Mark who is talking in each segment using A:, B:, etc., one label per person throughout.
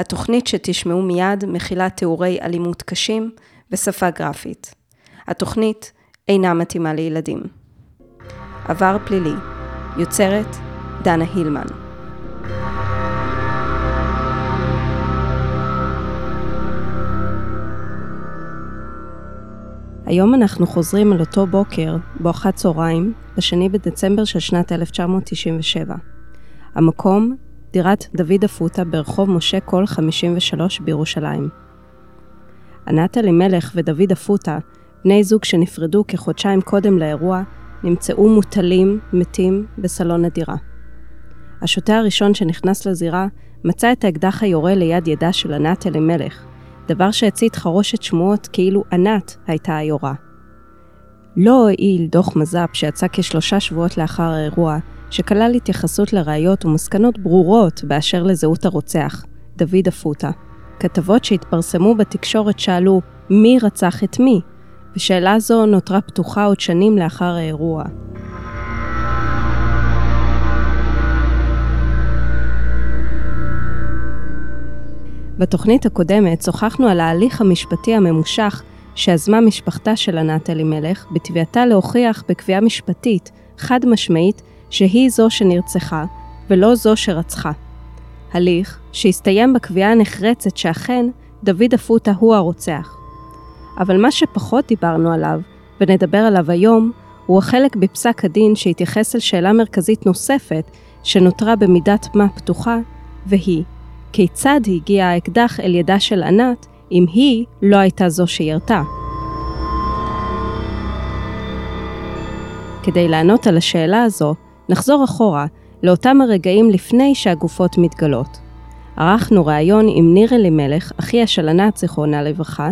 A: התוכנית שתשמעו מיד מכילה תיאורי אלימות קשים ושפה גרפית. התוכנית אינה מתאימה לילדים. עבר פלילי, יוצרת דנה הילמן. היום אנחנו חוזרים על אותו בוקר, בו אחת צהריים, בשני בדצמבר של שנת 1997. המקום, דירת דוד אפוטה ברחוב משה קול 53 בירושלים. ענת אלימלך ודוד אפוטה, בני זוג שנפרדו כחודשיים קודם לאירוע, נמצאו מוטלים, מתים, בסלון הדירה. השוטה הראשון שנכנס לזירה מצא את האקדח היורה ליד ידה של ענת אלימלך, דבר שהצית חרושת שמועות כאילו ענת הייתה היורה. לא הועיל דוח מז"פ שיצא כשלושה שבועות לאחר האירוע, שכלל התייחסות לראיות ומסקנות ברורות באשר לזהות הרוצח, דוד אפוטה. כתבות שהתפרסמו בתקשורת שאלו מי רצח את מי, ושאלה זו נותרה פתוחה עוד שנים לאחר האירוע. בתוכנית הקודמת שוחחנו על ההליך המשפטי הממושך שיזמה משפחתה של ענת אלימלך בתביעתה להוכיח בקביעה משפטית חד משמעית שהיא זו שנרצחה ולא זו שרצחה. הליך שהסתיים בקביעה הנחרצת שאכן דוד אפוטה הוא הרוצח. אבל מה שפחות דיברנו עליו, ונדבר עליו היום, הוא החלק בפסק הדין שהתייחס אל שאלה מרכזית נוספת שנותרה במידת מה פתוחה, והיא, כיצד הגיע האקדח אל ידה של ענת אם היא לא הייתה זו שירתה? כדי לענות על השאלה הזו, נחזור אחורה לאותם הרגעים לפני שהגופות מתגלות. ערכנו ראיון עם ניר אלימלך, אחיה של ענת זיכרונה לברכה,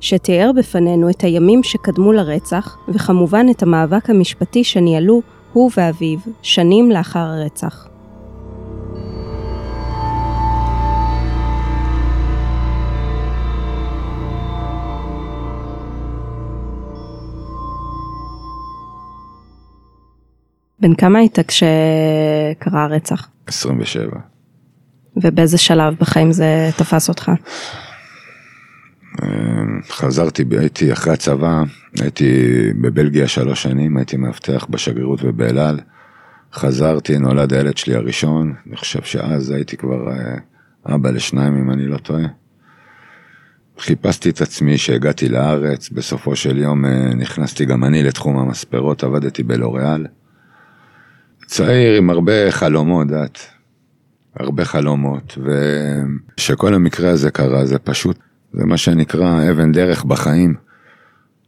A: שתיאר בפנינו את הימים שקדמו לרצח, וכמובן את המאבק המשפטי שניהלו הוא ואביו שנים לאחר הרצח. בן כמה היית כשקרה הרצח?
B: 27.
A: ובאיזה שלב בחיים זה תפס אותך?
B: אמ, חזרתי, הייתי אחרי הצבא, הייתי בבלגיה שלוש שנים, הייתי מאבטח בשגרירות ובאלעל. חזרתי, נולד הילד שלי הראשון, אני חושב שאז הייתי כבר אה, אבא לשניים אם אני לא טועה. חיפשתי את עצמי שהגעתי לארץ, בסופו של יום אה, נכנסתי גם אני לתחום המספרות, עבדתי בלוריאל. צעיר עם הרבה חלומות, דעת. הרבה חלומות, ושכל המקרה הזה קרה, זה פשוט, זה מה שנקרא אבן דרך בחיים.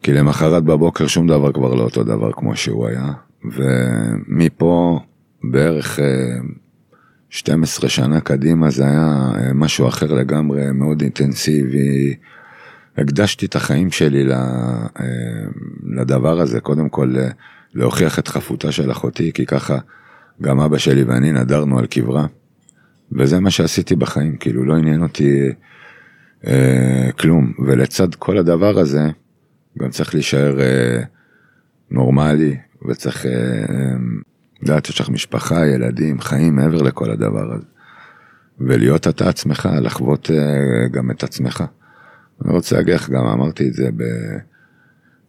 B: כי למחרת בבוקר שום דבר כבר לא אותו דבר כמו שהוא היה, ומפה בערך 12 אה, שנה קדימה זה היה אה, משהו אחר לגמרי, מאוד אינטנסיבי. הקדשתי את החיים שלי אה, לדבר הזה, קודם כל להוכיח את חפותה של אחותי, כי ככה גם אבא שלי ואני נדרנו על קברה. וזה מה שעשיתי בחיים, כאילו לא עניין אותי אה, כלום. ולצד כל הדבר הזה, גם צריך להישאר אה, נורמלי, וצריך אה, לדעת שיש לך משפחה, ילדים, חיים מעבר לכל הדבר הזה. ולהיות אתה עצמך, לחוות אה, גם את עצמך. אני רוצה להגיד לך, גם אמרתי את זה ב...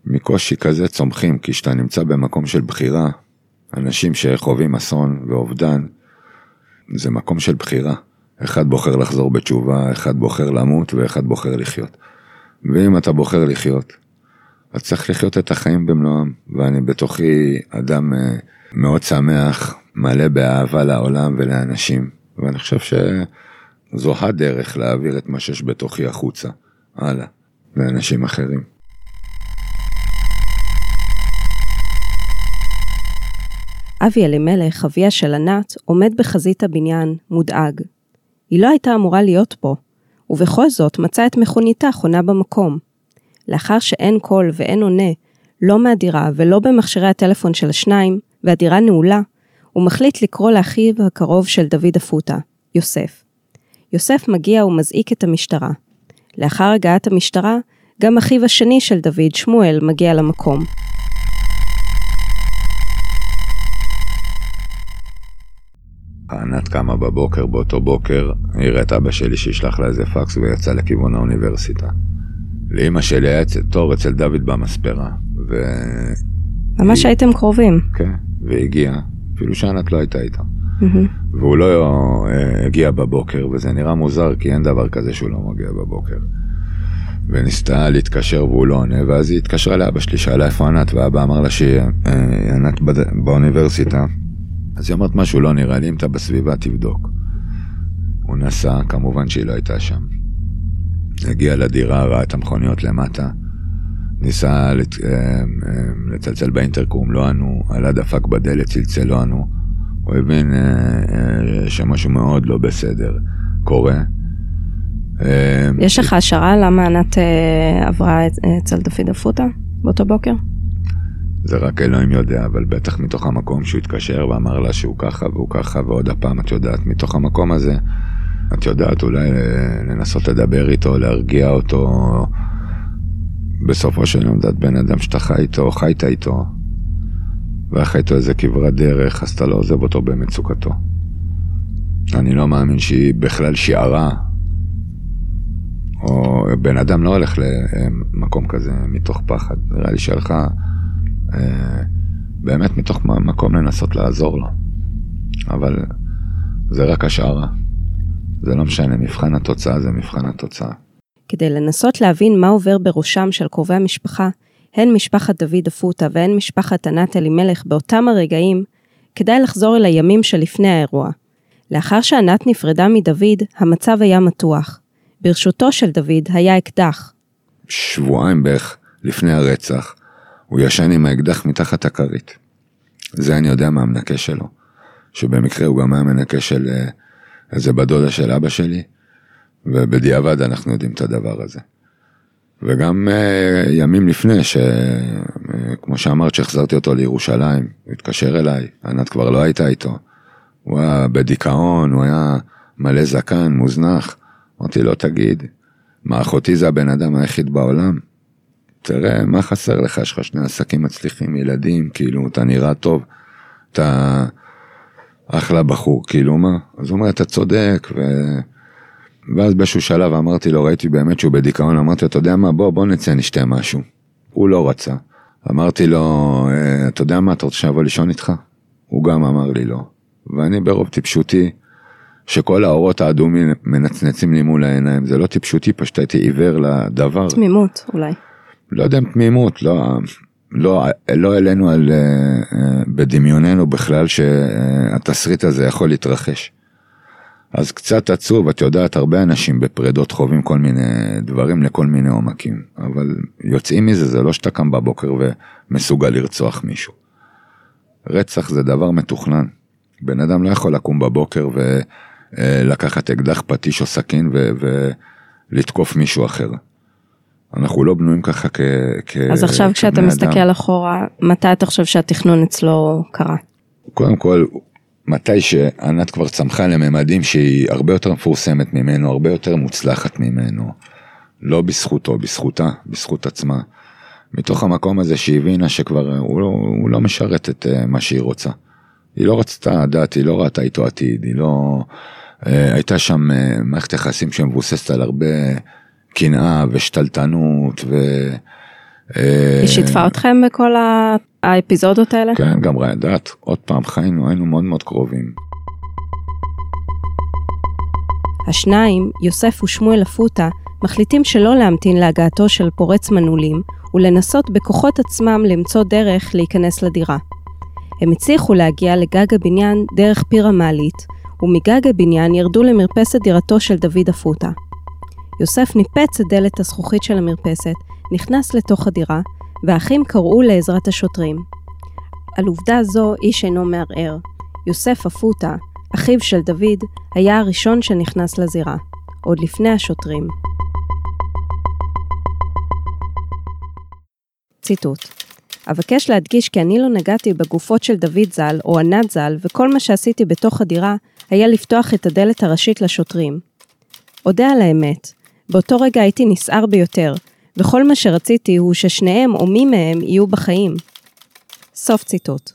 B: מקושי כזה צומחים, כי כשאתה נמצא במקום של בחירה, אנשים שחווים אסון ואובדן, זה מקום של בחירה. אחד בוחר לחזור בתשובה, אחד בוחר למות ואחד בוחר לחיות. ואם אתה בוחר לחיות, אז צריך לחיות את החיים במלואם, ואני בתוכי אדם אה, מאוד שמח, מלא באהבה לעולם ולאנשים, ואני חושב שזו הדרך להעביר את מה שיש בתוכי החוצה, הלאה, לאנשים אחרים.
A: אבי אלימלך, אביה של ענת, עומד בחזית הבניין, מודאג. היא לא הייתה אמורה להיות פה, ובכל זאת מצא את מכוניתה חונה במקום. לאחר שאין קול ואין עונה, לא מהדירה ולא במכשירי הטלפון של השניים, והדירה נעולה, הוא מחליט לקרוא לאחיו הקרוב של דוד אפוטה, יוסף. יוסף מגיע ומזעיק את המשטרה. לאחר הגעת המשטרה, גם אחיו השני של דוד, שמואל, מגיע למקום.
B: ענת קמה בבוקר, באותו בוקר, העיר את אבא שלי שישלח לה איזה פקס ויצא לכיוון האוניברסיטה. לאימא שלי היה תור אצל דוד במספרה, ו...
A: ממש היא... הייתם קרובים.
B: כן, והגיעה, אפילו שענת לא הייתה איתה. Mm-hmm. והוא לא uh, הגיע בבוקר, וזה נראה מוזר, כי אין דבר כזה שהוא לא מגיע בבוקר. וניסתה להתקשר והוא לא עונה, ואז היא התקשרה לאבא שלי, שאלה איפה ענת, ואבא אמר לה שענת באוניברסיטה. אז היא אמרת משהו לא נראה לי, אם אתה בסביבה תבדוק. הוא נסע, כמובן שהיא לא הייתה שם. הגיע לדירה, ראה את המכוניות למטה, ניסה לת... אה, אה, לצלצל באינטרקום, לא ענו, עלה דפק בדלת, צלצל, לא ענו. הוא הבין אה, שמשהו מאוד לא בסדר קורה.
A: יש לך השערה למה ענת עברה אצל דוד אפוטה באותו בוקר?
B: זה רק אלוהים יודע, אבל בטח מתוך המקום שהוא התקשר ואמר לה שהוא ככה והוא ככה, ועוד הפעם את יודעת, מתוך המקום הזה, את יודעת אולי לנסות לדבר איתו, להרגיע אותו. בסופו של יום, את בן אדם שאתה חי איתו, חיית איתו, ואחרי איתו איזה כברת דרך, אז אתה לא עוזב אותו במצוקתו. אני לא מאמין שהיא בכלל שיערה, או בן אדם לא הולך למקום כזה מתוך פחד. נראה לי שהלכה באמת מתוך מקום לנסות לעזור לו. אבל זה רק השערה. זה לא משנה, מבחן התוצאה זה מבחן התוצאה.
A: כדי לנסות להבין מה עובר בראשם של קרובי המשפחה, הן משפחת דוד אפוטה והן משפחת ענת אלימלך באותם הרגעים, כדאי לחזור אל הימים שלפני האירוע. לאחר שענת נפרדה מדוד, המצב היה מתוח. ברשותו של דוד היה אקדח.
B: שבועיים בערך לפני הרצח, הוא ישן עם האקדח מתחת הכרית. זה אני יודע מהמנקה שלו. שבמקרה הוא גם היה מנקה של אה, איזה בדודה של אבא שלי, ובדיעבד אנחנו יודעים את הדבר הזה. וגם uh, ימים לפני, שכמו uh, שאמרת, שהחזרתי אותו לירושלים, הוא התקשר אליי, ענת כבר לא הייתה איתו. הוא היה בדיכאון, הוא היה מלא זקן, מוזנח. אמרתי לו, תגיד, מה אחותי זה הבן אדם היחיד בעולם? תראה, מה חסר לך? יש לך שני עסקים מצליחים, ילדים, כאילו, אתה נראה טוב, אתה אחלה בחור, כאילו מה? אז הוא אומר, אתה צודק, ו... ואז באיזשהו שלב אמרתי לו, ראיתי באמת שהוא בדיכאון, אמרתי לו, אתה יודע מה, בוא, בוא נצא נשתה משהו. הוא לא רצה. אמרתי לו, אה, אתה יודע מה, אתה רוצה שאבוא לישון איתך? הוא גם אמר לי לא. ואני ברוב טיפשותי, שכל האורות האדומים מנצנצים לי מול העיניים, זה לא טיפשותי, פשוט הייתי עיוור לדבר.
A: תמימות אולי.
B: לא יודע אם תמימות, לא, לא, לא העלינו על, אה, אה, בדמיוננו בכלל שהתסריט הזה יכול להתרחש. אז קצת עצוב, את יודעת, הרבה אנשים בפרדות חווים כל מיני דברים לכל מיני עומקים, אבל יוצאים מזה, זה לא שאתה קם בבוקר ומסוגל לרצוח מישהו. רצח זה דבר מתוכנן. בן אדם לא יכול לקום בבוקר ולקחת אקדח, פטיש או סכין ולתקוף מישהו אחר. אנחנו לא בנויים ככה כ... כ
A: אז עכשיו כשאתה מסתכל אדם. אחורה, מתי אתה חושב שהתכנון אצלו קרה?
B: קודם כל, מתי שענת כבר צמחה לממדים שהיא הרבה יותר מפורסמת ממנו, הרבה יותר מוצלחת ממנו, לא בזכותו, בזכותה, בזכות עצמה. מתוך המקום הזה שהיא הבינה שכבר הוא לא, הוא לא משרת את אה, מה שהיא רוצה. היא לא רצתה דעת, היא לא ראתה איתו עתיד, היא לא... אה, הייתה שם אה, מערכת יחסים שמבוססת על הרבה קנאה ושתלטנות ו...
A: היא שיתפה אתכם בכל האפיזודות האלה?
B: כן, גם רעידת, עוד פעם חיינו, היינו מאוד מאוד קרובים.
A: השניים, יוסף ושמואל אפוטה, מחליטים שלא להמתין להגעתו של פורץ מנעולים, ולנסות בכוחות עצמם למצוא דרך להיכנס לדירה. הם הצליחו להגיע לגג הבניין דרך פיר המעלית, ומגג הבניין ירדו למרפסת דירתו של דוד אפוטה. יוסף ניפץ את דלת הזכוכית של המרפסת, נכנס לתוך הדירה, והאחים קראו לעזרת השוטרים. על עובדה זו איש אינו מערער. יוסף אפוטה, אחיו של דוד, היה הראשון שנכנס לזירה, עוד לפני השוטרים. ציטוט אבקש להדגיש כי אני לא נגעתי בגופות של דוד ז"ל או ענת ז"ל, וכל מה שעשיתי בתוך הדירה היה לפתוח את הדלת הראשית לשוטרים. אודה על האמת, באותו רגע הייתי נסער ביותר, וכל מה שרציתי הוא ששניהם או מי מהם יהיו בחיים. סוף ציטוט.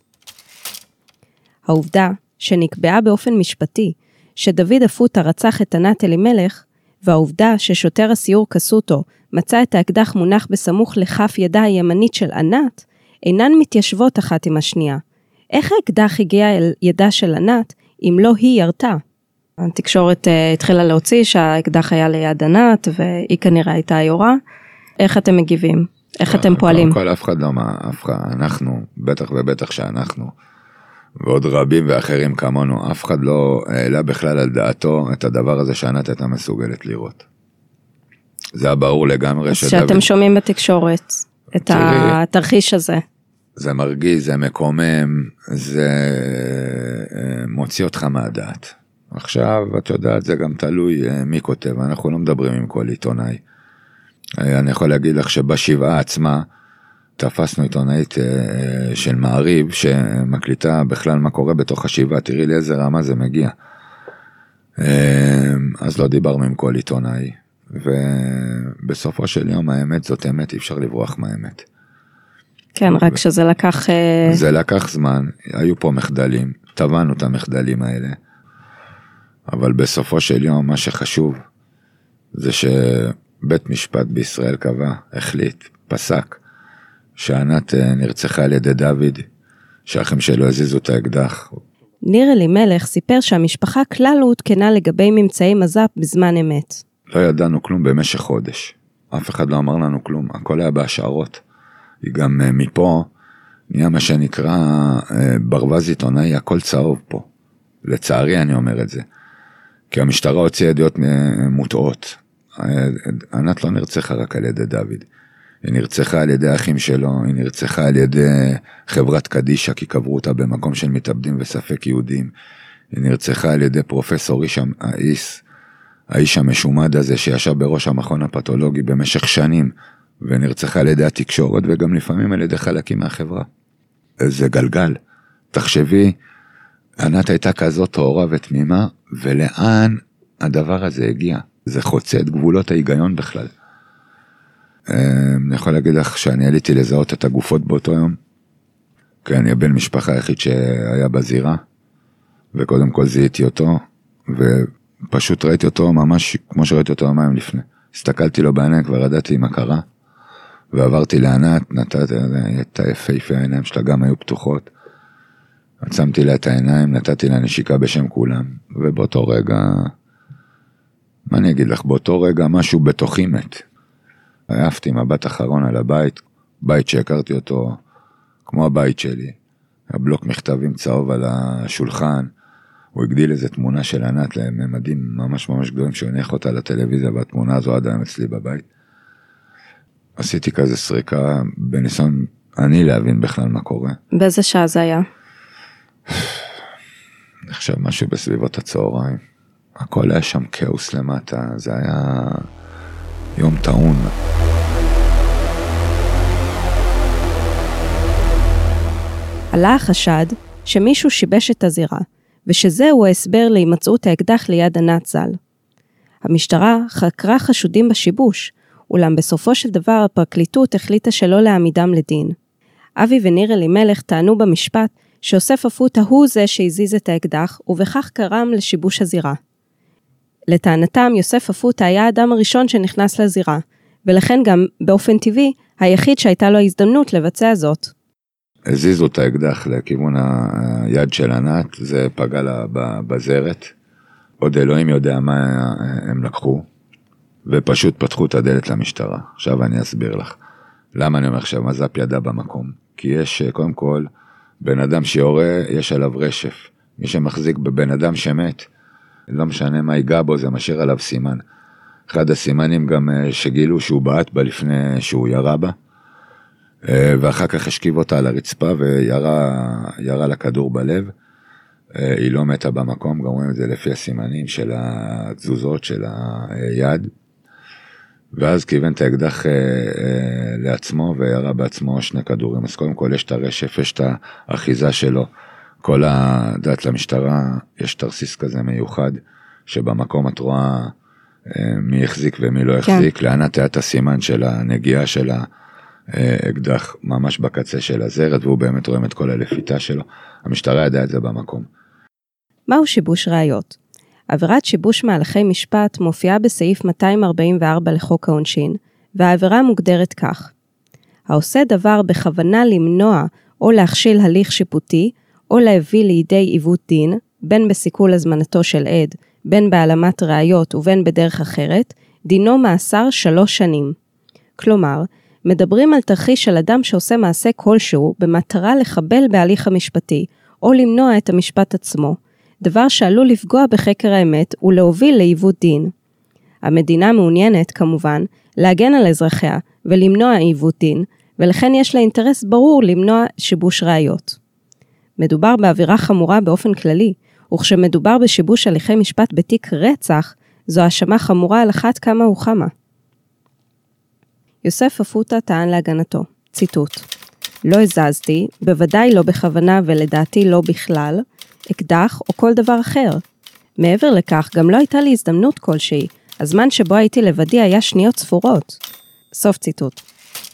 A: העובדה שנקבעה באופן משפטי שדוד אפוטה רצח את ענת אלימלך, והעובדה ששוטר הסיור קסוטו מצא את האקדח מונח בסמוך לכף ידה הימנית של ענת, אינן מתיישבות אחת עם השנייה. איך האקדח הגיע אל ידה של ענת אם לא היא ירתה? התקשורת uh, התחילה להוציא שהאקדח היה ליד ענת והיא כנראה הייתה היורה. איך אתם מגיבים? איך אתם פועלים?
B: קודם כל אף אחד לא מה, אף אחד, אנחנו, בטח ובטח שאנחנו, ועוד רבים ואחרים כמונו, אף אחד לא העלה בכלל על דעתו את הדבר הזה שענת הייתה מסוגלת לראות. זה היה ברור לגמרי
A: שדוד... שאתם שומעים בתקשורת את תראי, התרחיש הזה.
B: זה מרגיז, זה מקומם, זה אה, מוציא אותך מהדעת. עכשיו, את יודעת, זה גם תלוי אה, מי כותב, אנחנו לא מדברים עם כל עיתונאי. אה, אני יכול להגיד לך שבשבעה עצמה, תפסנו עיתונאית של מעריב שמקליטה בכלל מה קורה בתוך השבעה, תראי לאיזה רמה זה מגיע. אז לא דיברנו עם כל עיתונאי, ובסופו של יום האמת זאת אמת, אי אפשר לברוח מהאמת.
A: כן, רק שזה לקח... אה,
B: זה לקח זמן, היו פה מחדלים, טבענו את המחדלים האלה, אבל בסופו של יום מה שחשוב זה שבית משפט בישראל קבע, החליט, פסק, שענת אה, נרצחה על ידי דוד, שהאחים שלו הזיזו את האקדח.
A: ניר אלימלך סיפר שהמשפחה כלל לא עודכנה לגבי ממצאי מז"פ בזמן אמת.
B: לא ידענו כלום במשך חודש. אף אחד לא אמר לנו כלום, הכל היה בהשערות. היא גם אה, מפה נהיה מה שנקרא אה, ברווז עיתונאי, הכל צהוב פה. לצערי אני אומר את זה. כי המשטרה הוציאה ידיעות אה, מוטעות. ענת לא נרצחה רק על ידי דוד. היא נרצחה על ידי האחים שלו, היא נרצחה על ידי חברת קדישא כי קברו אותה במקום של מתאבדים וספק יהודים. היא נרצחה על ידי פרופסור איש האיס, האיש המשומד הזה שישב בראש המכון הפתולוגי במשך שנים ונרצחה על ידי התקשורת וגם לפעמים על ידי חלקים מהחברה. זה גלגל. תחשבי, ענת הייתה כזאת טהורה ותמימה, ולאן הדבר הזה הגיע? זה חוצה את גבולות ההיגיון בכלל. אמ, אני יכול להגיד לך שאני עליתי לזהות את הגופות באותו יום, כי אני הבן משפחה היחיד שהיה בזירה, וקודם כל זיהיתי אותו, ופשוט ראיתי אותו ממש כמו שראיתי אותו יומיים לפני. הסתכלתי לו בעיניים, כבר ידעתי מה קרה. ועברתי לענת, נתתי, הייתה יפהפה, העיניים שלה גם היו פתוחות. עצמתי לה את העיניים, נתתי לה נשיקה בשם כולם, ובאותו רגע, מה אני אגיד לך, באותו רגע משהו בתוכי מת. העפתי מבט אחרון על הבית, בית שהכרתי אותו כמו הבית שלי. הבלוק מכתבים צהוב על השולחן, הוא הגדיל איזה תמונה של ענת לממדים ממש ממש גדולים שהוא הניח אותה לטלוויזיה והתמונה הזו עד היום אצלי בבית. עשיתי כזה סריקה בניסיון אני להבין בכלל מה קורה.
A: באיזה שעה זה היה?
B: אני חושב משהו בסביבות הצהריים. הכל היה שם כאוס למטה, זה היה יום טעון.
A: עלה החשד שמישהו שיבש את הזירה, ושזהו ההסבר להימצאות האקדח ליד ענת ז"ל. המשטרה חקרה חשודים בשיבוש, אולם בסופו של דבר הפרקליטות החליטה שלא להעמידם לדין. אבי וניר אלימלך טענו במשפט שיוסף אפוטה הוא זה שהזיז את האקדח, ובכך גרם לשיבוש הזירה. לטענתם, יוסף אפוטה היה האדם הראשון שנכנס לזירה, ולכן גם, באופן טבעי, היחיד שהייתה לו הזדמנות לבצע זאת.
B: הזיזו את האקדח לכיוון היד של ענת, זה פגע לה בזרת. עוד אלוהים יודע מה הם לקחו. ופשוט פתחו את הדלת למשטרה. עכשיו אני אסביר לך. למה אני אומר עכשיו מז"פ ידע במקום? כי יש, קודם כל, בן אדם שיורה, יש עליו רשף. מי שמחזיק בבן אדם שמת, לא משנה מה ייגע בו, זה משאיר עליו סימן. אחד הסימנים גם אה, שגילו שהוא בעט בה לפני שהוא ירה בה, אה, ואחר כך השכיב אותה על הרצפה וירה לה כדור בלב. היא לא מתה במקום, גם רואים את זה לפי הסימנים של התזוזות של היד. ואז כיוון את האקדח אה, אה, לעצמו וירה בעצמו שני כדורים. אז קודם כל יש את הרשף, יש את האחיזה שלו. כל הדת למשטרה, יש תרסיס כזה מיוחד, שבמקום את רואה אה, מי החזיק ומי לא כן. החזיק, כן. לאן היה את הסימן של הנגיעה של האקדח ממש בקצה של הזרת, והוא באמת רואה את כל הלפיתה שלו. המשטרה ידעה את זה במקום.
A: מהו שיבוש ראיות? עבירת שיבוש מהלכי משפט מופיעה בסעיף 244 לחוק העונשין, והעבירה מוגדרת כך: העושה דבר בכוונה למנוע או להכשיל הליך שיפוטי, או להביא לידי עיוות דין, בין בסיכול הזמנתו של עד, בין בהעלמת ראיות ובין בדרך אחרת, דינו מאסר שלוש שנים. כלומר, מדברים על תרחיש של אדם שעושה מעשה כלשהו במטרה לחבל בהליך המשפטי, או למנוע את המשפט עצמו, דבר שעלול לפגוע בחקר האמת ולהוביל לעיוות דין. המדינה מעוניינת, כמובן, להגן על אזרחיה ולמנוע עיוות דין, ולכן יש לה אינטרס ברור למנוע שיבוש ראיות. מדובר בעבירה חמורה באופן כללי, וכשמדובר בשיבוש הליכי משפט בתיק רצח, זו האשמה חמורה על אחת כמה וכמה. יוסף אפוטה טען להגנתו, ציטוט: לא הזזתי, בוודאי לא בכוונה ולדעתי לא בכלל, אקדח או כל דבר אחר. מעבר לכך, גם לא הייתה לי הזדמנות כלשהי, הזמן שבו הייתי לבדי היה שניות ספורות. סוף ציטוט.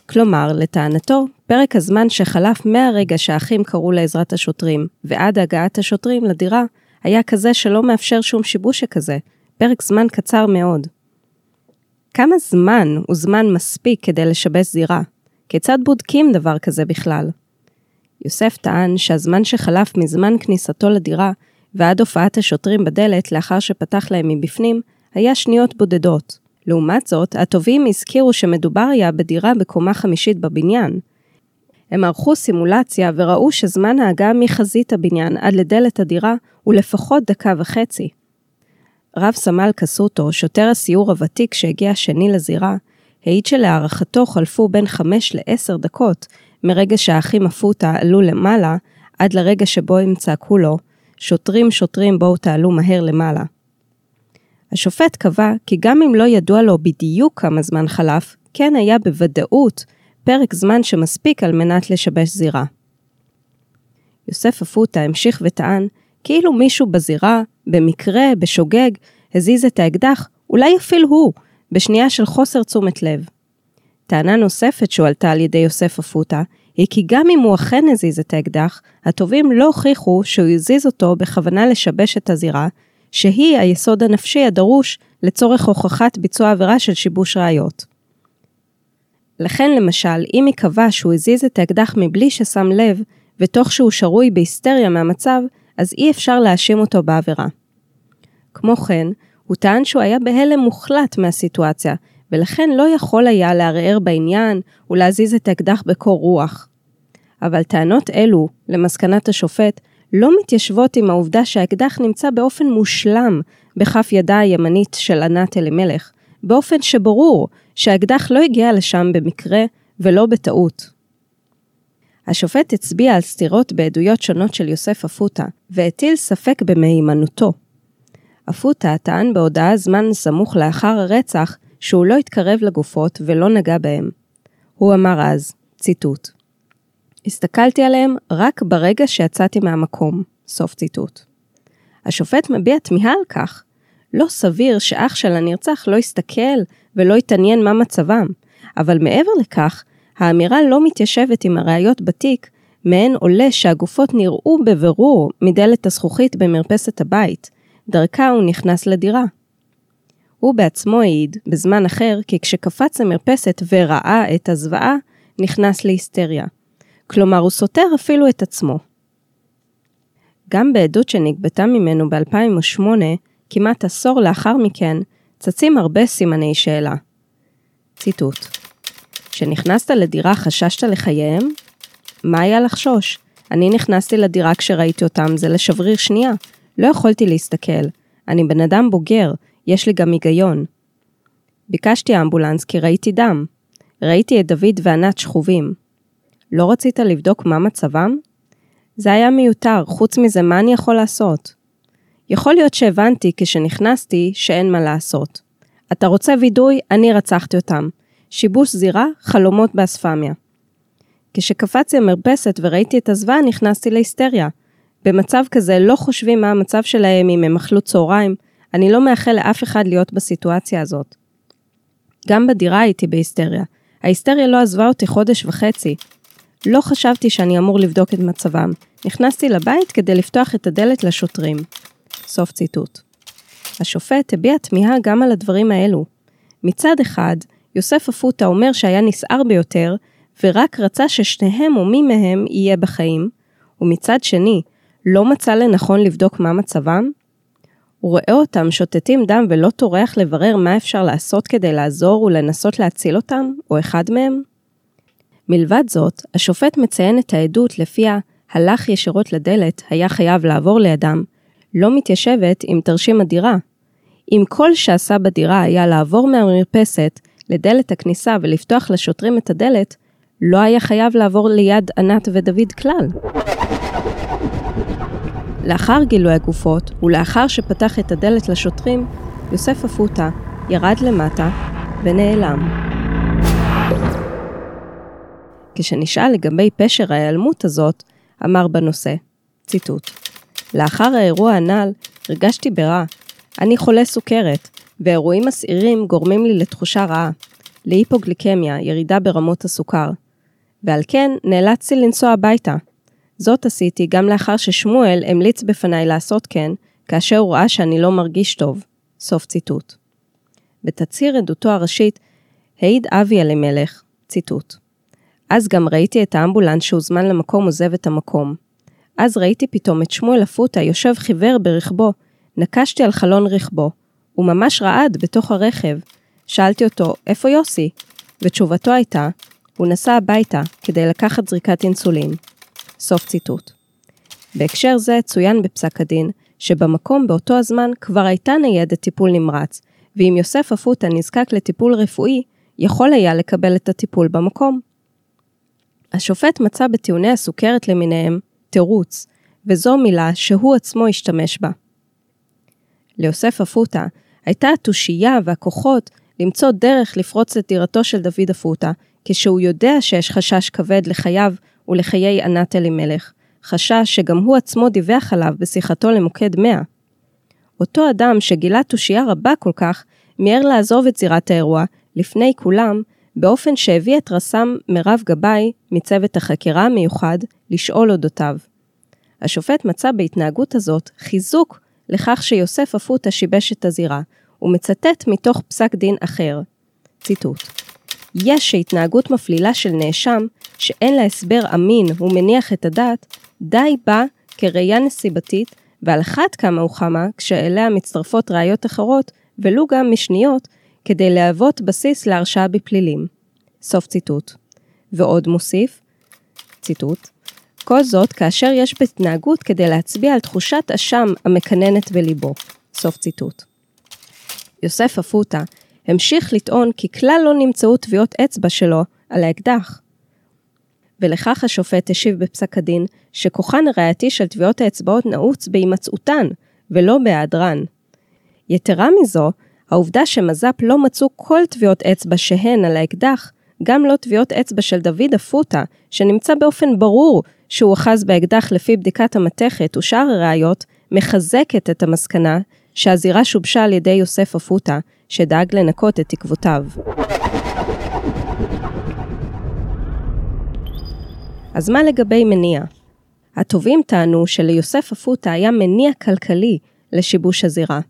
A: כלומר, לטענתו, פרק הזמן שחלף מהרגע שהאחים קראו לעזרת השוטרים ועד הגעת השוטרים לדירה, היה כזה שלא מאפשר שום שיבוש שכזה, פרק זמן קצר מאוד. כמה זמן הוא זמן מספיק כדי לשבש זירה? כיצד בודקים דבר כזה בכלל? יוסף טען שהזמן שחלף מזמן כניסתו לדירה ועד הופעת השוטרים בדלת לאחר שפתח להם מבפנים, היה שניות בודדות. לעומת זאת, התובעים הזכירו שמדובר היה בדירה בקומה חמישית בבניין. הם ערכו סימולציה וראו שזמן ההגעה מחזית הבניין עד לדלת הדירה הוא לפחות דקה וחצי. רב סמל קסוטו, שוטר הסיור הוותיק שהגיע שני לזירה, העיד שלהערכתו חלפו בין 5 ל-10 דקות מרגע שהאחים עפותה עלו למעלה עד לרגע שבו הם צעקו לו, שוטרים שוטרים בואו תעלו מהר למעלה. השופט קבע כי גם אם לא ידוע לו בדיוק כמה זמן חלף, כן היה בוודאות פרק זמן שמספיק על מנת לשבש זירה. יוסף אפוטה המשיך וטען כאילו מישהו בזירה, במקרה, בשוגג, הזיז את האקדח, אולי אפילו הוא, בשנייה של חוסר תשומת לב. טענה נוספת שהועלתה על ידי יוסף אפוטה, היא כי גם אם הוא אכן הזיז את האקדח, התובעים לא הוכיחו שהוא הזיז אותו בכוונה לשבש את הזירה, שהיא היסוד הנפשי הדרוש לצורך הוכחת ביצוע עבירה של שיבוש ראיות. לכן למשל, אם ייקבע שהוא הזיז את האקדח מבלי ששם לב, ותוך שהוא שרוי בהיסטריה מהמצב, אז אי אפשר להאשים אותו בעבירה. כמו כן, הוא טען שהוא היה בהלם מוחלט מהסיטואציה, ולכן לא יכול היה לערער בעניין ולהזיז את האקדח בקור רוח. אבל טענות אלו, למסקנת השופט, לא מתיישבות עם העובדה שהאקדח נמצא באופן מושלם בכף ידה הימנית של ענת אלימלך, באופן שברור שהאקדח לא הגיע לשם במקרה ולא בטעות. השופט הצביע על סתירות בעדויות שונות של יוסף אפוטה, והטיל ספק במהימנותו. אפוטה טען בהודעה זמן סמוך לאחר הרצח שהוא לא התקרב לגופות ולא נגע בהם. הוא אמר אז, ציטוט: הסתכלתי עליהם רק ברגע שיצאתי מהמקום. סוף ציטוט. השופט מביע תמיהה על כך. לא סביר שאח של הנרצח לא יסתכל ולא יתעניין מה מצבם, אבל מעבר לכך, האמירה לא מתיישבת עם הראיות בתיק, מהן עולה שהגופות נראו בבירור מדלת הזכוכית במרפסת הבית, דרכה הוא נכנס לדירה. הוא בעצמו העיד, בזמן אחר, כי כשקפץ למרפסת וראה את הזוועה, נכנס להיסטריה. כלומר, הוא סותר אפילו את עצמו. גם בעדות שנגבתה ממנו ב-2008, כמעט עשור לאחר מכן, צצים הרבה סימני שאלה. ציטוט: כשנכנסת לדירה חששת לחייהם? מה היה לחשוש? אני נכנסתי לדירה כשראיתי אותם, זה לשבריר שנייה. לא יכולתי להסתכל. אני בן אדם בוגר, יש לי גם היגיון. ביקשתי אמבולנס כי ראיתי דם. ראיתי את דוד וענת שכובים. לא רצית לבדוק מה מצבם? זה היה מיותר, חוץ מזה מה אני יכול לעשות? יכול להיות שהבנתי כשנכנסתי שאין מה לעשות. אתה רוצה וידוי? אני רצחתי אותם. שיבוש זירה, חלומות באספמיה. כשקפצתי המרפסת וראיתי את הזוועה, נכנסתי להיסטריה. במצב כזה לא חושבים מה המצב שלהם אם הם אכלו צהריים, אני לא מאחל לאף אחד להיות בסיטואציה הזאת. גם בדירה הייתי בהיסטריה. ההיסטריה לא עזבה אותי חודש וחצי. לא חשבתי שאני אמור לבדוק את מצבם. נכנסתי לבית כדי לפתוח את הדלת לשוטרים. סוף ציטוט. השופט הביע תמיהה גם על הדברים האלו. מצד אחד, יוסף אפוטה אומר שהיה נסער ביותר, ורק רצה ששניהם או מי מהם יהיה בחיים, ומצד שני, לא מצא לנכון לבדוק מה מצבם? הוא רואה אותם שוטטים דם ולא טורח לברר מה אפשר לעשות כדי לעזור ולנסות להציל אותם, או אחד מהם? מלבד זאת, השופט מציין את העדות לפיה הלך ישירות לדלת, היה חייב לעבור לידם, לא מתיישבת עם תרשים הדירה. אם כל שעשה בדירה היה לעבור מהמרפסת לדלת הכניסה ולפתוח לשוטרים את הדלת, לא היה חייב לעבור ליד ענת ודוד כלל. לאחר גילוי הגופות, ולאחר שפתח את הדלת לשוטרים, יוסף אפוטה ירד למטה ונעלם. כשנשאל לגבי פשר ההיעלמות הזאת, אמר בנושא, ציטוט: לאחר האירוע הנ"ל, הרגשתי ברע. אני חולה סוכרת, ואירועים מסעירים גורמים לי לתחושה רעה, להיפוגליקמיה, ירידה ברמות הסוכר. ועל כן נאלצתי לנסוע הביתה. זאת עשיתי גם לאחר ששמואל המליץ בפניי לעשות כן, כאשר הוא ראה שאני לא מרגיש טוב. סוף ציטוט. בתצהיר עדותו הראשית, העיד אבי אלימלך, ציטוט: אז גם ראיתי את האמבולנס שהוזמן למקום עוזב את המקום. אז ראיתי פתאום את שמואל אפוטה יושב חיוור ברכבו, נקשתי על חלון רכבו. הוא ממש רעד בתוך הרכב. שאלתי אותו, איפה יוסי? ותשובתו הייתה, הוא נסע הביתה כדי לקחת זריקת אינסולין. סוף ציטוט. בהקשר זה צוין בפסק הדין, שבמקום באותו הזמן כבר הייתה ניידת טיפול נמרץ, ואם יוסף אפוטה נזקק לטיפול רפואי, יכול היה לקבל את הטיפול במקום. השופט מצא בטיעוני הסוכרת למיניהם תירוץ, וזו מילה שהוא עצמו השתמש בה. ליוסף אפוטה הייתה התושייה והכוחות למצוא דרך לפרוץ את דירתו של דוד אפוטה, כשהוא יודע שיש חשש כבד לחייו ולחיי ענת אלימלך, חשש שגם הוא עצמו דיווח עליו בשיחתו למוקד 100. אותו אדם שגילה תושייה רבה כל כך, מיהר לעזוב את זירת האירוע, לפני כולם, באופן שהביא את רס"מ מירב גבאי, מצוות החקירה המיוחד, לשאול אודותיו. השופט מצא בהתנהגות הזאת חיזוק לכך שיוסף אפוטה שיבש את הזירה, ומצטט מתוך פסק דין אחר. ציטוט: יש שהתנהגות מפלילה של נאשם, שאין לה הסבר אמין ומניח את הדעת, די בה כראייה נסיבתית, ועל אחת כמה וכמה כשאליה מצטרפות ראיות אחרות, ולו גם משניות, כדי להוות בסיס להרשעה בפלילים. סוף ציטוט. ועוד מוסיף, ציטוט, כל זאת כאשר יש בהתנהגות כדי להצביע על תחושת אשם המקננת בליבו. סוף ציטוט. יוסף אפוטה המשיך לטעון כי כלל לא נמצאו טביעות אצבע שלו על האקדח. ולכך השופט השיב בפסק הדין שכוחן הראייתי של טביעות האצבעות נעוץ בהימצאותן, ולא בהיעדרן. יתרה מזו, העובדה שמז"פ לא מצאו כל טביעות אצבע שהן על האקדח, גם לא טביעות אצבע של דוד אפוטה, שנמצא באופן ברור שהוא אחז באקדח לפי בדיקת המתכת ושאר הראיות, מחזקת את המסקנה שהזירה שובשה על ידי יוסף אפוטה, שדאג לנקות את תקוותיו. אז מה לגבי מניע? התובעים טענו שליוסף אפוטה היה מניע כלכלי לשיבוש הזירה.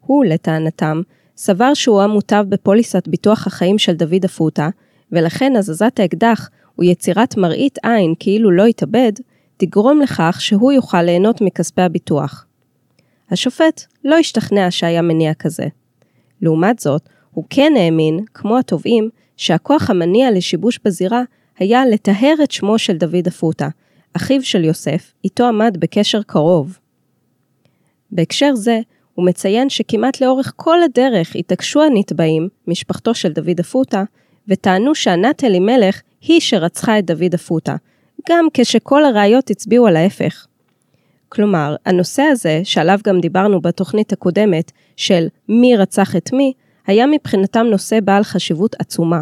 A: הוא, לטענתם, סבר שהוא היה מוטב בפוליסת ביטוח החיים של דוד אפוטה, ולכן הזזת האקדח ויצירת מראית עין כאילו לא התאבד, תגרום לכך שהוא יוכל ליהנות מכספי הביטוח. השופט לא השתכנע שהיה מניע כזה. לעומת זאת, הוא כן האמין, כמו התובעים, שהכוח המניע לשיבוש בזירה היה לטהר את שמו של דוד אפוטה, אחיו של יוסף, איתו עמד בקשר קרוב. בהקשר זה, הוא מציין שכמעט לאורך כל הדרך התעקשו הנתבעים, משפחתו של דוד אפוטה, וטענו שענת אלימלך היא שרצחה את דוד אפוטה, גם כשכל הראיות הצביעו על ההפך. כלומר, הנושא הזה, שעליו גם דיברנו בתוכנית הקודמת, של מי רצח את מי, היה מבחינתם נושא בעל חשיבות עצומה.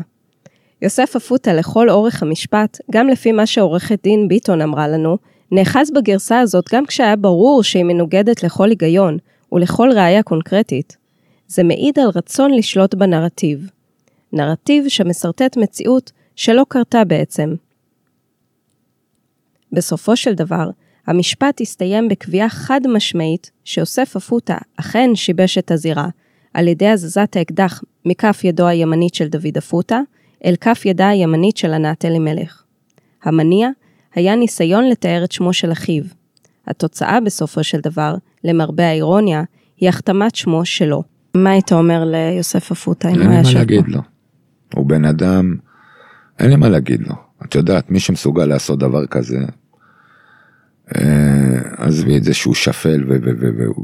A: יוסף אפוטה לכל אורך המשפט, גם לפי מה שעורכת דין ביטון אמרה לנו, נאחז בגרסה הזאת גם כשהיה ברור שהיא מנוגדת לכל היגיון ולכל ראייה קונקרטית. זה מעיד על רצון לשלוט בנרטיב. נרטיב שמסרטט מציאות שלא קרתה בעצם. בסופו של דבר, המשפט הסתיים בקביעה חד משמעית שיוסף אפוטה אכן שיבש את הזירה על ידי הזזת האקדח מכף ידו הימנית של דוד אפוטה אל כף ידה הימנית של ענת אלימלך. המניע היה ניסיון לתאר את שמו של אחיו. התוצאה בסופו של דבר, למרבה האירוניה, היא החתמת שמו שלו. מה היית אומר ליוסף אפוטה אם
B: אין
A: הוא
B: לי
A: היה
B: מה
A: יושב
B: להגיד
A: פה?
B: לו. הוא בן אדם, אין לי מה להגיד לו. את יודעת, מי שמסוגל לעשות דבר כזה, אה, עזבי את זה שהוא שפל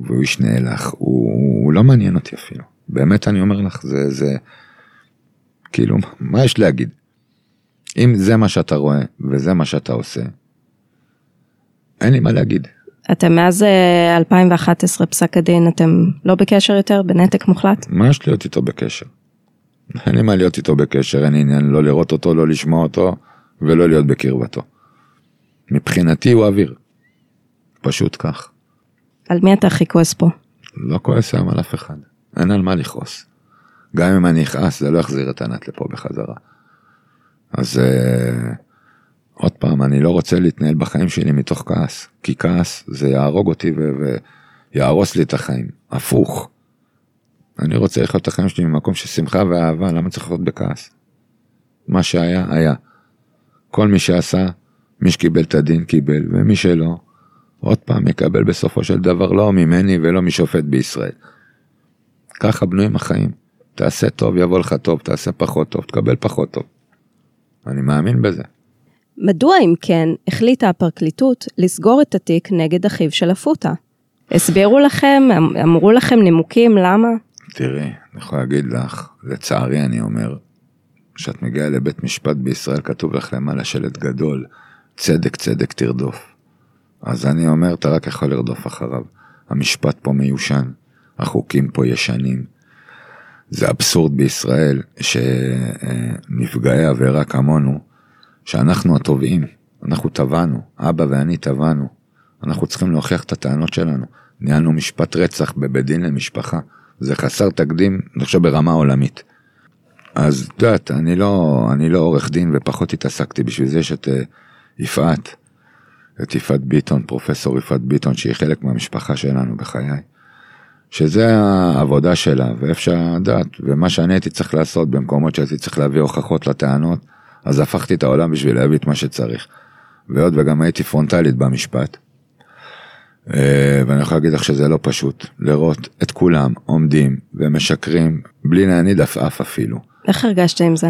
B: והוא איש נאלח, הוא, הוא לא מעניין אותי אפילו. באמת אני אומר לך, זה, זה, כאילו, מה יש להגיד? אם זה מה שאתה רואה וזה מה שאתה עושה, אין לי מה להגיד.
A: אתם מאז אה, 2011 פסק הדין, אתם לא בקשר יותר? בנתק מוחלט?
B: מה יש להיות איתו בקשר? אין לי מה להיות איתו בקשר, אין לי עניין לא לראות אותו, לא לשמוע אותו ולא להיות בקרבתו. מבחינתי הוא אוויר. פשוט כך.
A: על מי אתה הכי כועס פה?
B: לא כועס היום על אף אחד. אין על מה לכעוס. גם אם אני אכעס זה לא יחזיר את ענת לפה בחזרה. אז אה, עוד פעם, אני לא רוצה להתנהל בחיים שלי מתוך כעס. כי כעס זה יהרוג אותי ויהרוס לי את החיים. הפוך. אני רוצה לחיות את החיים שלי ממקום של שמחה ואהבה, למה צריך לחיות בכעס? מה שהיה, היה. כל מי שעשה, מי שקיבל את הדין קיבל, ומי שלא, עוד פעם יקבל בסופו של דבר לא ממני ולא משופט בישראל. ככה בנויים החיים. תעשה טוב, יבוא לך טוב, תעשה פחות טוב, תקבל פחות טוב. אני מאמין בזה.
A: מדוע אם כן החליטה הפרקליטות לסגור את התיק נגד אחיו של אפוטה? הסבירו לכם, אמ- אמרו לכם נימוקים למה?
B: תראי, אני יכול להגיד לך, לצערי אני אומר, כשאת מגיעה לבית משפט בישראל כתוב לך למעלה שלט גדול, צדק צדק תרדוף. אז אני אומר, אתה רק יכול לרדוף אחריו. המשפט פה מיושן, החוקים פה ישנים. זה אבסורד בישראל שנפגעי עבירה כמונו, שאנחנו התובעים, אנחנו תבענו, אבא ואני תבענו. אנחנו צריכים להוכיח את הטענות שלנו. ניהלנו משפט רצח בבית דין למשפחה. זה חסר תקדים, אני חושב ברמה עולמית. אז את יודעת, אני לא, אני לא עורך דין ופחות התעסקתי, בשביל זה יש את אה, יפעת, את יפעת ביטון, פרופסור יפעת ביטון, שהיא חלק מהמשפחה שלנו בחיי. שזה העבודה שלה, ואפשר לדעת, ומה שאני הייתי צריך לעשות במקומות שהייתי צריך להביא הוכחות לטענות, אז הפכתי את העולם בשביל להביא את מה שצריך. והיות וגם הייתי פרונטלית במשפט, אה, ואני יכול להגיד לך שזה לא פשוט, לראות את כולם עומדים ומשקרים בלי להניד עפעף אפילו.
A: איך הרגשת עם זה?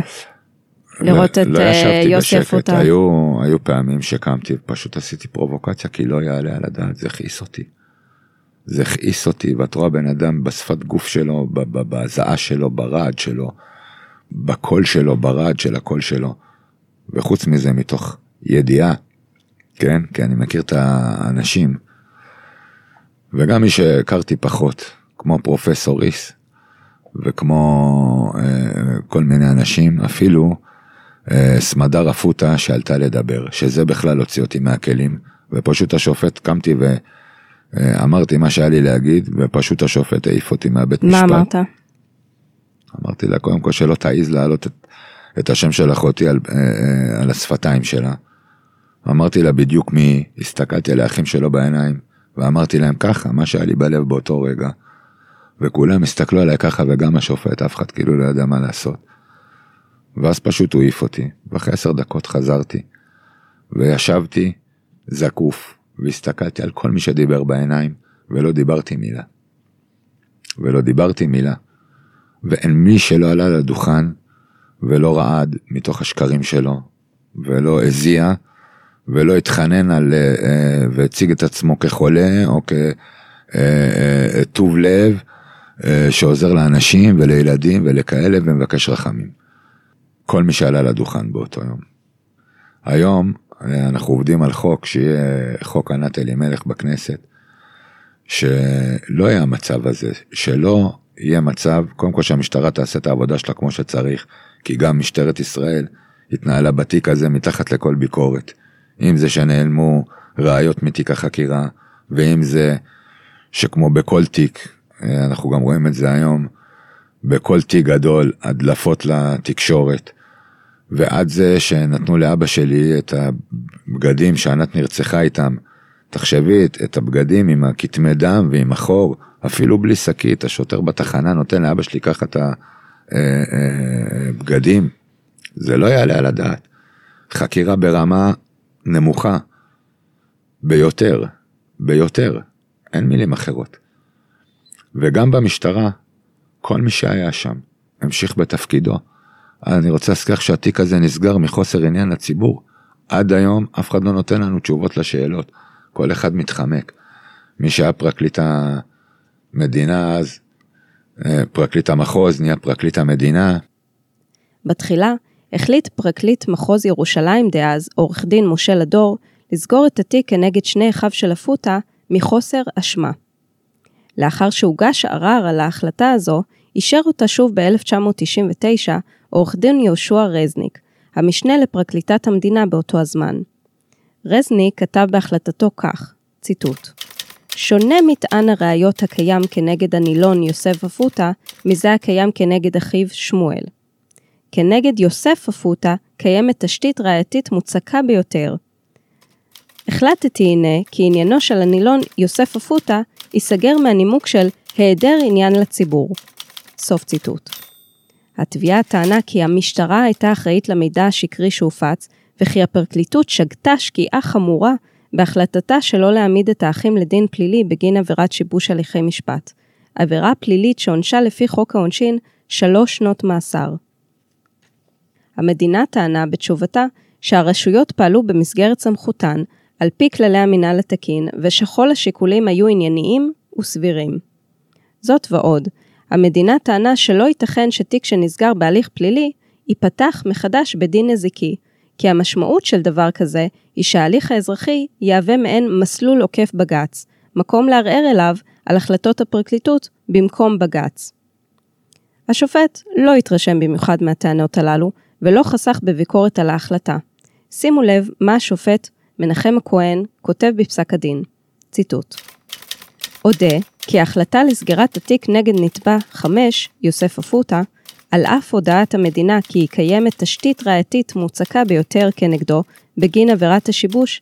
A: לראות את,
B: לא
A: אה,
B: בשקט,
A: אפוטה.
B: היו, היו פעמים שקמתי ופשוט עשיתי פרובוקציה כי לא יעלה על הדעת, זה הכעיס אותי. זה הכעיס אותי, ואת רואה בן אדם בשפת גוף שלו, ב- ב- בהזעה שלו, ברעד שלו, בקול שלו, ברעד של הקול שלו. וחוץ מזה, מתוך ידיעה, כן? כי אני מכיר את האנשים, וגם מי שהכרתי פחות, כמו פרופסור ריס, וכמו אה, כל מיני אנשים, אפילו אה, סמדר אפוטה שעלתה לדבר, שזה בכלל הוציא אותי מהכלים, ופשוט השופט קמתי ואמרתי מה שהיה לי להגיד, ופשוט השופט העיף אותי מהבית
A: מה
B: משפט.
A: אמרת?
B: אמרתי לה קודם כל שלא תעז להעלות את, את השם של אחותי על, אה, אה, על השפתיים שלה. אמרתי לה בדיוק מי הסתכלתי על האחים שלו בעיניים, ואמרתי להם ככה, מה שהיה לי בלב באותו רגע. וכולם הסתכלו עליי ככה, וגם השופט, אף אחד כאילו לא ידע מה לעשות. ואז פשוט הוא העיף אותי, ואחרי עשר דקות חזרתי, וישבתי זקוף, והסתכלתי על כל מי שדיבר בעיניים, ולא דיברתי מילה. ולא דיברתי מילה. ואין מי שלא עלה לדוכן ולא רעד מתוך השקרים שלו, ולא הזיע, ולא התחנן על, אה, אה, והציג את עצמו כחולה, או כטוב לב, אה, שעוזר לאנשים ולילדים ולכאלה ומבקש רחמים. כל מי שעלה לדוכן באותו יום. היום אנחנו עובדים על חוק, שיהיה חוק ענת אלימלך בכנסת, שלא יהיה המצב הזה, שלא יהיה מצב, קודם כל שהמשטרה תעשה את העבודה שלה כמו שצריך, כי גם משטרת ישראל התנהלה בתיק הזה מתחת לכל ביקורת. אם זה שנעלמו ראיות מתיק החקירה, ואם זה שכמו בכל תיק, אנחנו גם רואים את זה היום, בכל תיק גדול, הדלפות לתקשורת, ועד זה שנתנו לאבא שלי את הבגדים שענת נרצחה איתם, תחשבי את, הבגדים עם הכתמי דם ועם החור, אפילו בלי שקית, השוטר בתחנה נותן לאבא שלי ככה את הבגדים, זה לא יעלה על הדעת. חקירה ברמה נמוכה ביותר, ביותר, אין מילים אחרות. וגם במשטרה, כל מי שהיה שם, המשיך בתפקידו. אני רוצה להזכיר שהתיק הזה נסגר מחוסר עניין לציבור. עד היום אף אחד לא נותן לנו תשובות לשאלות. כל אחד מתחמק. מי שהיה פרקליט המדינה אז, אה, פרקליט המחוז, נהיה פרקליט המדינה.
A: בתחילה החליט פרקליט מחוז ירושלים דאז, עורך דין משה לדור, לסגור את התיק כנגד שני אחיו של אלפוטה מחוסר אשמה. לאחר שהוגש ערר על ההחלטה הזו, אישר אותה שוב ב-1999 עורך דין יהושע רזניק, המשנה לפרקליטת המדינה באותו הזמן. רזניק כתב בהחלטתו כך, ציטוט: שונה מטען הראיות הקיים כנגד הנילון יוסף אפוטה, מזה הקיים כנגד אחיו שמואל. כנגד יוסף אפוטה קיימת תשתית ראייתית מוצקה ביותר. החלטתי הנה כי עניינו של הנילון יוסף אפוטה ייסגר מהנימוק של היעדר עניין לציבור. סוף ציטוט. התביעה טענה כי המשטרה הייתה אחראית למידע השקרי שהופץ, וכי הפרקליטות שגתה שגיאה חמורה בהחלטתה שלא להעמיד את האחים לדין פלילי בגין עבירת שיבוש הליכי משפט. עבירה פלילית שעונשה לפי חוק העונשין שלוש שנות מאסר. המדינה טענה בתשובתה שהרשויות פעלו במסגרת סמכותן, על פי כללי המינהל התקין, ושכל השיקולים היו ענייניים וסבירים. זאת ועוד, המדינה טענה שלא ייתכן שתיק שנסגר בהליך פלילי ייפתח מחדש בדין נזיקי, כי המשמעות של דבר כזה היא שההליך האזרחי יהווה מעין מסלול עוקף בג"ץ, מקום לערער אליו על החלטות הפרקליטות במקום בג"ץ. השופט לא התרשם במיוחד מהטענות הללו, ולא חסך בביקורת על ההחלטה. שימו לב מה השופט מנחם הכהן כותב בפסק הדין, ציטוט: אודה כי ההחלטה לסגירת התיק נגד נתבע 5, יוסף אפוטה, על אף הודעת המדינה כי היא קיימת תשתית ראייתית מוצקה ביותר כנגדו בגין עבירת השיבוש,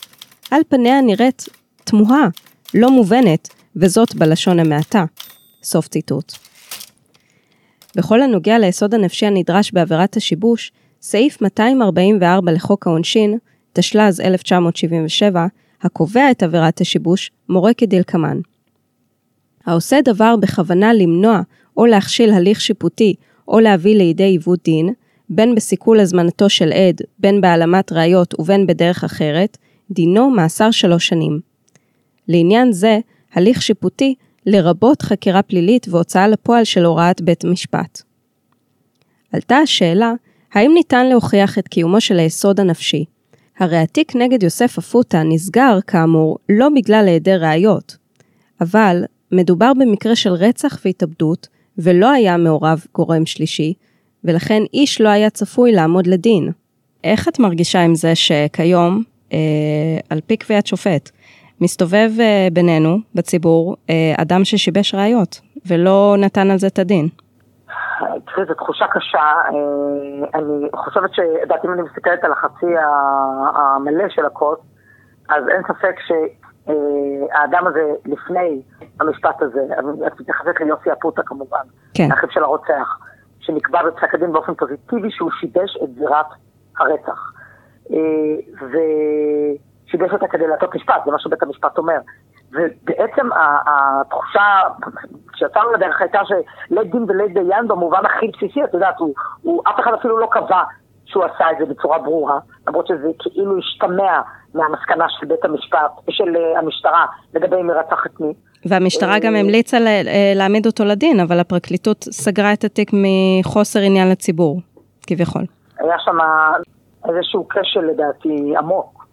A: על פניה נראית תמוהה, לא מובנת, וזאת בלשון המעטה. סוף ציטוט. בכל הנוגע ליסוד הנפשי הנדרש בעבירת השיבוש, סעיף 244 לחוק העונשין, תשל"ז 1977, הקובע את עבירת השיבוש, מורה כדלקמן. העושה דבר בכוונה למנוע או להכשיל הליך שיפוטי או להביא לידי עיוות דין, בין בסיכול הזמנתו של עד, בין בהעלמת ראיות ובין בדרך אחרת, דינו מאסר שלוש שנים. לעניין זה, הליך שיפוטי לרבות חקירה פלילית והוצאה לפועל של הוראת בית המשפט. עלתה השאלה, האם ניתן להוכיח את קיומו של היסוד הנפשי? הרי התיק נגד יוסף אפוטה נסגר, כאמור, לא בגלל היעדר ראיות. אבל מדובר במקרה של רצח והתאבדות, ולא היה מעורב גורם שלישי, ולכן איש לא היה צפוי לעמוד לדין. איך את מרגישה עם זה שכיום, אה, על פי קביעת שופט, מסתובב אה, בינינו, בציבור, אה, אדם ששיבש ראיות, ולא נתן על זה את הדין?
C: תראי, זו תחושה קשה. אה, אני חושבת שדעתי אם אני מסתכלת על החצי המלא של הכוס, אז אין ספק שהאדם הזה לפני המשפט הזה, את מתייחסת ליוסי אפוטה כמובן, כן. האחיו של הרוצח, שנקבע בפסק הדין באופן פוזיטיבי שהוא שיבש את זירת הרצח. אה, ושיבש אותה כדי לעשות משפט, זה מה שבית המשפט אומר. ובעצם התחושה כשיצאנו לדרך הייתה שלית דין ולית דיין במובן הכי בסיסי, את יודעת, הוא, הוא, אף אחד אפילו לא קבע שהוא עשה את זה בצורה ברורה, למרות שזה כאילו השתמע מהמסקנה של בית המשפט, של uh, המשטרה, לגבי מי רצח את מי.
A: והמשטרה גם המליצה אה, להעמיד אותו לדין, אבל הפרקליטות סגרה את התיק מחוסר עניין לציבור, כביכול.
C: היה שם איזשהו כשל לדעתי עמוק,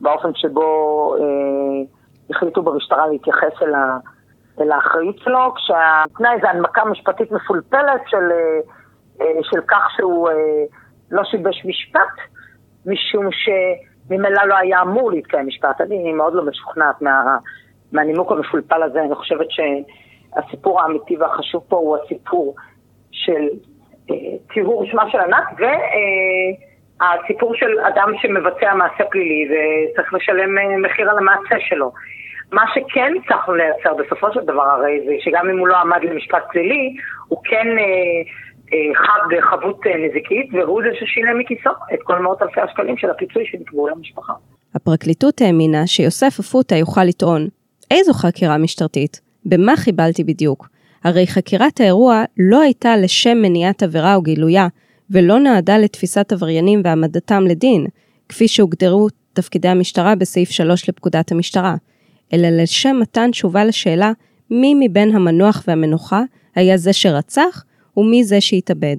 C: באופן שבו אה, החליטו במשטרה להתייחס אל, ה, אל האחריות שלו, כשהתנאי זה הנמקה משפטית מפולפלת של, אה, אה, של כך שהוא אה, לא שיבש משפט, משום שממילא לא היה אמור להתקיים משפט. אני מאוד לא משוכנעת מה... מהנימוק המפולפל הזה, אני חושבת שהסיפור האמיתי והחשוב פה הוא הסיפור של אה, טיהור שמה של ענת, והסיפור אה, של אדם שמבצע מעשה פלילי וצריך לשלם אה, מחיר על המעשה שלו. מה שכן הצלחנו לייצר בסופו של דבר הרי זה שגם אם הוא לא עמד למשפט פלילי, הוא כן אה, אה, חב בחבות אה, נזיקית, והוא זה ששילם מכיסו את כל מאות אלפי השקלים של הפיצוי שנקבעו למשפחה.
A: הפרקליטות האמינה שיוסף אפוטה יוכל לטעון, איזו חקירה משטרתית? במה חיבלתי בדיוק? הרי חקירת האירוע לא הייתה לשם מניעת עבירה או גילויה, ולא נועדה לתפיסת עבריינים והעמדתם לדין, כפי שהוגדרו תפקידי המשטרה בסעיף 3 לפקודת המשטרה, אלא לשם מתן תשובה לשאלה מי מבין המנוח והמנוחה היה זה שרצח ומי זה שהתאבד.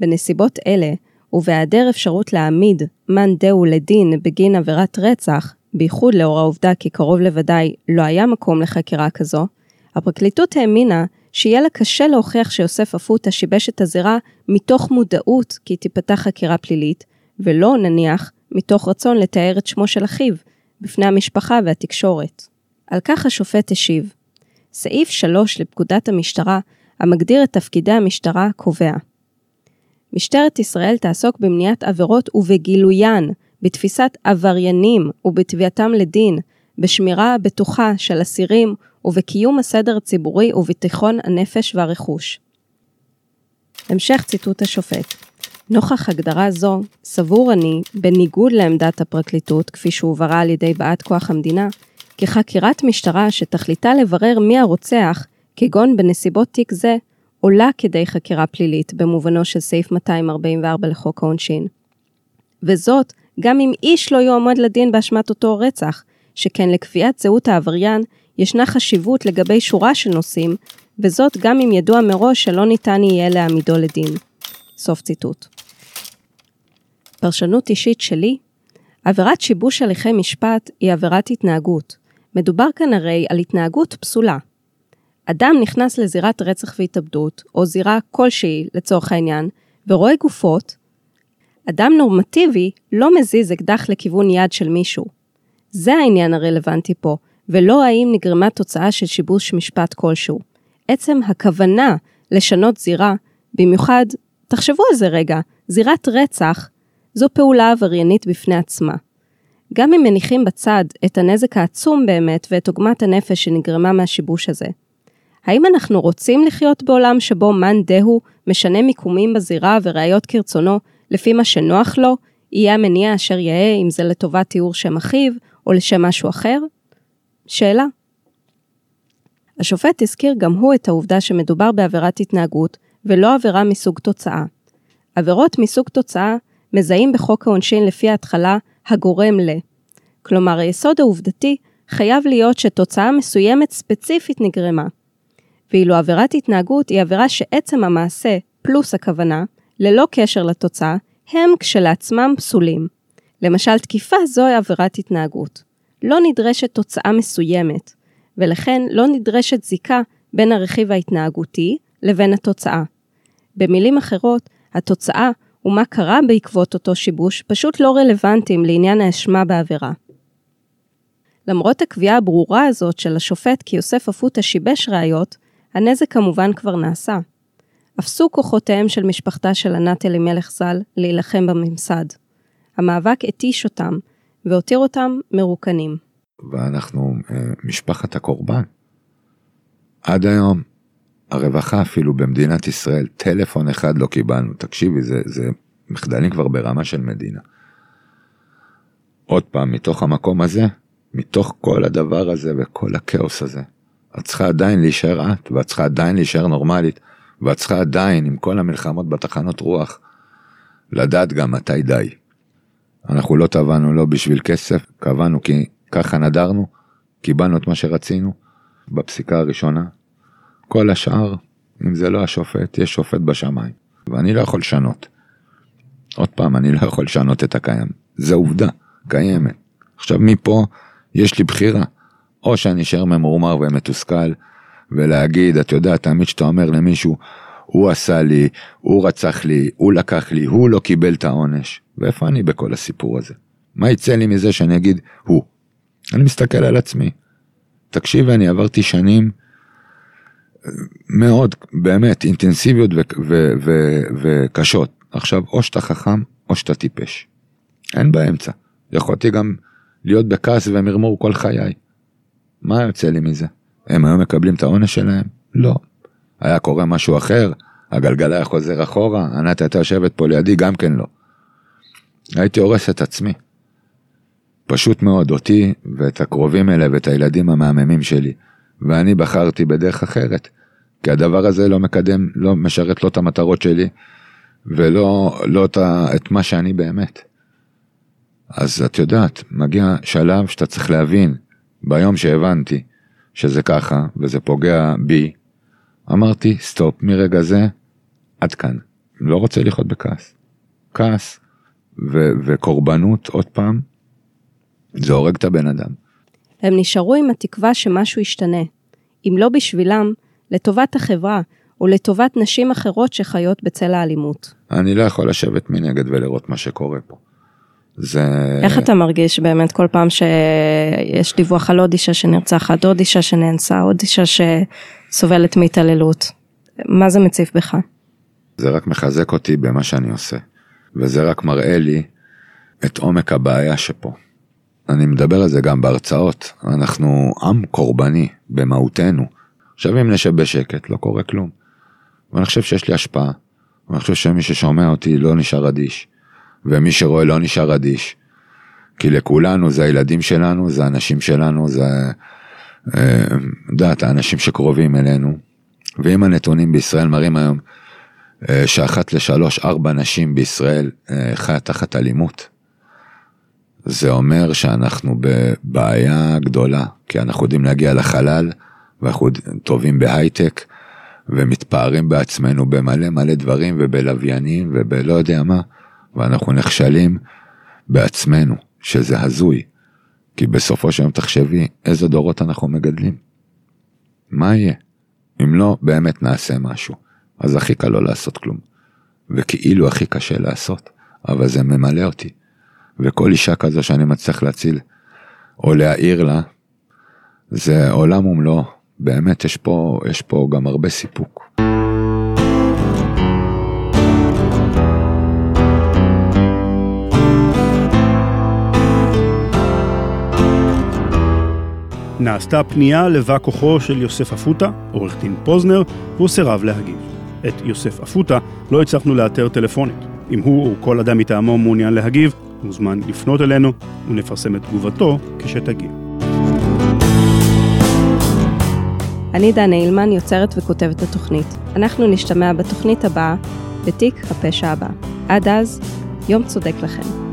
A: בנסיבות אלה, ובהיעדר אפשרות להעמיד מאן דהו לדין בגין עבירת רצח, בייחוד לאור העובדה כי קרוב לוודאי לא היה מקום לחקירה כזו, הפרקליטות האמינה שיהיה לה קשה להוכיח שיוסף אפוטה שיבש את הזירה מתוך מודעות כי תיפתח חקירה פלילית, ולא נניח מתוך רצון לתאר את שמו של אחיו בפני המשפחה והתקשורת. על כך השופט השיב. סעיף 3 לפקודת המשטרה, המגדיר את תפקידי המשטרה, קובע משטרת ישראל תעסוק במניעת עבירות ובגילוין, בתפיסת עבריינים ובתביעתם לדין, בשמירה הבטוחה של אסירים ובקיום הסדר הציבורי וביטחון הנפש והרכוש. המשך ציטוט השופט נוכח הגדרה זו, סבור אני, בניגוד לעמדת הפרקליטות, כפי שהובהרה על ידי באת כוח המדינה, כי חקירת משטרה שתכליתה לברר מי הרוצח, כגון בנסיבות תיק זה, עולה כדי חקירה פלילית במובנו של סעיף 244 לחוק העונשין. וזאת, גם אם איש לא יועמד לדין באשמת אותו רצח, שכן לקביעת זהות העבריין ישנה חשיבות לגבי שורה של נושאים, וזאת גם אם ידוע מראש שלא ניתן יהיה להעמידו לדין. סוף ציטוט. פרשנות אישית שלי, עבירת שיבוש הליכי משפט היא עבירת התנהגות. מדובר כאן הרי על התנהגות פסולה. אדם נכנס לזירת רצח והתאבדות, או זירה כלשהי לצורך העניין, ורואה גופות, אדם נורמטיבי לא מזיז אקדח לכיוון יד של מישהו. זה העניין הרלוונטי פה, ולא האם נגרמה תוצאה של שיבוש משפט כלשהו. עצם הכוונה לשנות זירה, במיוחד, תחשבו על זה רגע, זירת רצח, זו פעולה עבריינית בפני עצמה. גם אם מניחים בצד את הנזק העצום באמת ואת עוגמת הנפש שנגרמה מהשיבוש הזה. האם אנחנו רוצים לחיות בעולם שבו מאן דהו משנה מיקומים בזירה וראיות כרצונו לפי מה שנוח לו, יהיה המניע אשר יהא אם זה לטובת תיאור שם אחיו או לשם משהו אחר? שאלה. השופט הזכיר גם הוא את העובדה שמדובר בעבירת התנהגות ולא עבירה מסוג תוצאה. עבירות מסוג תוצאה מזהים בחוק העונשין לפי ההתחלה הגורם ל. כלומר, היסוד העובדתי חייב להיות שתוצאה מסוימת ספציפית נגרמה. ואילו עבירת התנהגות היא עבירה שעצם המעשה פלוס הכוונה, ללא קשר לתוצאה, הם כשלעצמם פסולים. למשל, תקיפה זוהי עבירת התנהגות. לא נדרשת תוצאה מסוימת, ולכן לא נדרשת זיקה בין הרכיב ההתנהגותי לבין התוצאה. במילים אחרות, התוצאה ומה קרה בעקבות אותו שיבוש פשוט לא רלוונטיים לעניין האשמה בעבירה. למרות הקביעה הברורה הזאת של השופט כי יוסף אפוטה שיבש ראיות, הנזק כמובן כבר נעשה. אפסו כוחותיהם של משפחתה של ענת אלימלך ז"ל להילחם בממסד. המאבק התיש אותם, והותיר אותם מרוקנים.
B: ואנחנו אה, משפחת הקורבן. עד היום, הרווחה אפילו במדינת ישראל, טלפון אחד לא קיבלנו. תקשיבי, זה, זה מחדלים כבר ברמה של מדינה. עוד פעם, מתוך המקום הזה, מתוך כל הדבר הזה וכל הכאוס הזה, את צריכה עדיין להישאר את, ואת צריכה עדיין להישאר נורמלית, ואת צריכה עדיין, עם כל המלחמות בתחנות רוח, לדעת גם מתי די. אנחנו לא טבענו לא בשביל כסף, קבענו כי ככה נדרנו, קיבלנו את מה שרצינו בפסיקה הראשונה. כל השאר, אם זה לא השופט, יש שופט בשמיים, ואני לא יכול לשנות. עוד פעם, אני לא יכול לשנות את הקיים, זה עובדה, קיימת. עכשיו מפה יש לי בחירה, או שאני אשאר ממורמר ומתוסכל, ולהגיד, אתה יודע, תמיד שאתה אומר למישהו, הוא עשה לי, הוא רצח לי, הוא לקח לי, הוא לא קיבל את העונש. ואיפה אני בכל הסיפור הזה? מה יצא לי מזה שאני אגיד, הוא? אני מסתכל על עצמי. תקשיב, אני עברתי שנים מאוד, באמת, אינטנסיביות וקשות. עכשיו, או שאתה חכם, או שאתה טיפש. אין באמצע. יכולתי גם להיות בכעס ומרמור כל חיי. מה יוצא לי מזה? הם היו מקבלים את העונש שלהם? לא. היה קורה משהו אחר, הגלגל היה חוזר אחורה, ענת הייתה יושבת פה לידי, גם כן לא. הייתי הורס את עצמי. פשוט מאוד, אותי ואת הקרובים אלה ואת הילדים המהממים שלי. ואני בחרתי בדרך אחרת, כי הדבר הזה לא מקדם, לא משרת לא את המטרות שלי, ולא לא את, את מה שאני באמת. אז את יודעת, מגיע שלב שאתה צריך להבין, ביום שהבנתי שזה ככה, וזה פוגע בי, אמרתי, סטופ, מרגע זה, עד כאן. לא רוצה לחיות בכעס. כעס ו- וקורבנות, עוד פעם, זה הורג את הבן אדם.
A: הם נשארו עם התקווה שמשהו ישתנה. אם לא בשבילם, לטובת החברה ולטובת נשים אחרות שחיות בצל האלימות.
B: אני לא יכול לשבת מנגד ולראות מה שקורה פה. זה...
A: איך אתה מרגיש באמת כל פעם שיש דיווח על עוד אישה שנרצחת, עוד אישה שנאנסה, עוד אישה שסובלת מהתעללות? מה זה מציף בך?
B: זה רק מחזק אותי במה שאני עושה, וזה רק מראה לי את עומק הבעיה שפה. אני מדבר על זה גם בהרצאות, אנחנו עם קורבני במהותנו. עכשיו אם נשב בשקט, לא קורה כלום. ואני חושב שיש לי השפעה, ואני חושב שמי ששומע אותי לא נשאר אדיש. ומי שרואה לא נשאר אדיש. כי לכולנו זה הילדים שלנו, זה האנשים שלנו, זה, אה, יודעת, האנשים שקרובים אלינו. ואם הנתונים בישראל מראים היום אה, שאחת לשלוש, ארבע נשים בישראל אה, חיה תחת אלימות, זה אומר שאנחנו בבעיה גדולה, כי אנחנו יודעים להגיע לחלל, ואנחנו טובים בהייטק, ומתפארים בעצמנו במלא מלא דברים, ובלוויינים, ובלא יודע מה. ואנחנו נכשלים בעצמנו, שזה הזוי. כי בסופו של יום תחשבי איזה דורות אנחנו מגדלים. מה יהיה? אם לא באמת נעשה משהו, אז הכי קל לא לעשות כלום. וכאילו הכי קשה לעשות, אבל זה ממלא אותי. וכל אישה כזו שאני מצליח להציל, או להעיר לה, זה עולם ומלואו. באמת, יש פה, יש פה גם הרבה סיפוק.
D: נעשתה פנייה לבא כוחו של יוסף אפוטה, עורך דין פוזנר, והוא סירב להגיב. את יוסף אפוטה לא הצלחנו לאתר טלפונית. אם הוא או כל אדם מטעמו מעוניין להגיב, מוזמן לפנות אלינו ונפרסם את תגובתו כשתגיע.
A: אני דנה אילמן, יוצרת וכותבת התוכנית. אנחנו נשתמע בתוכנית הבאה, בתיק הפשע הבא. עד אז, יום צודק לכם.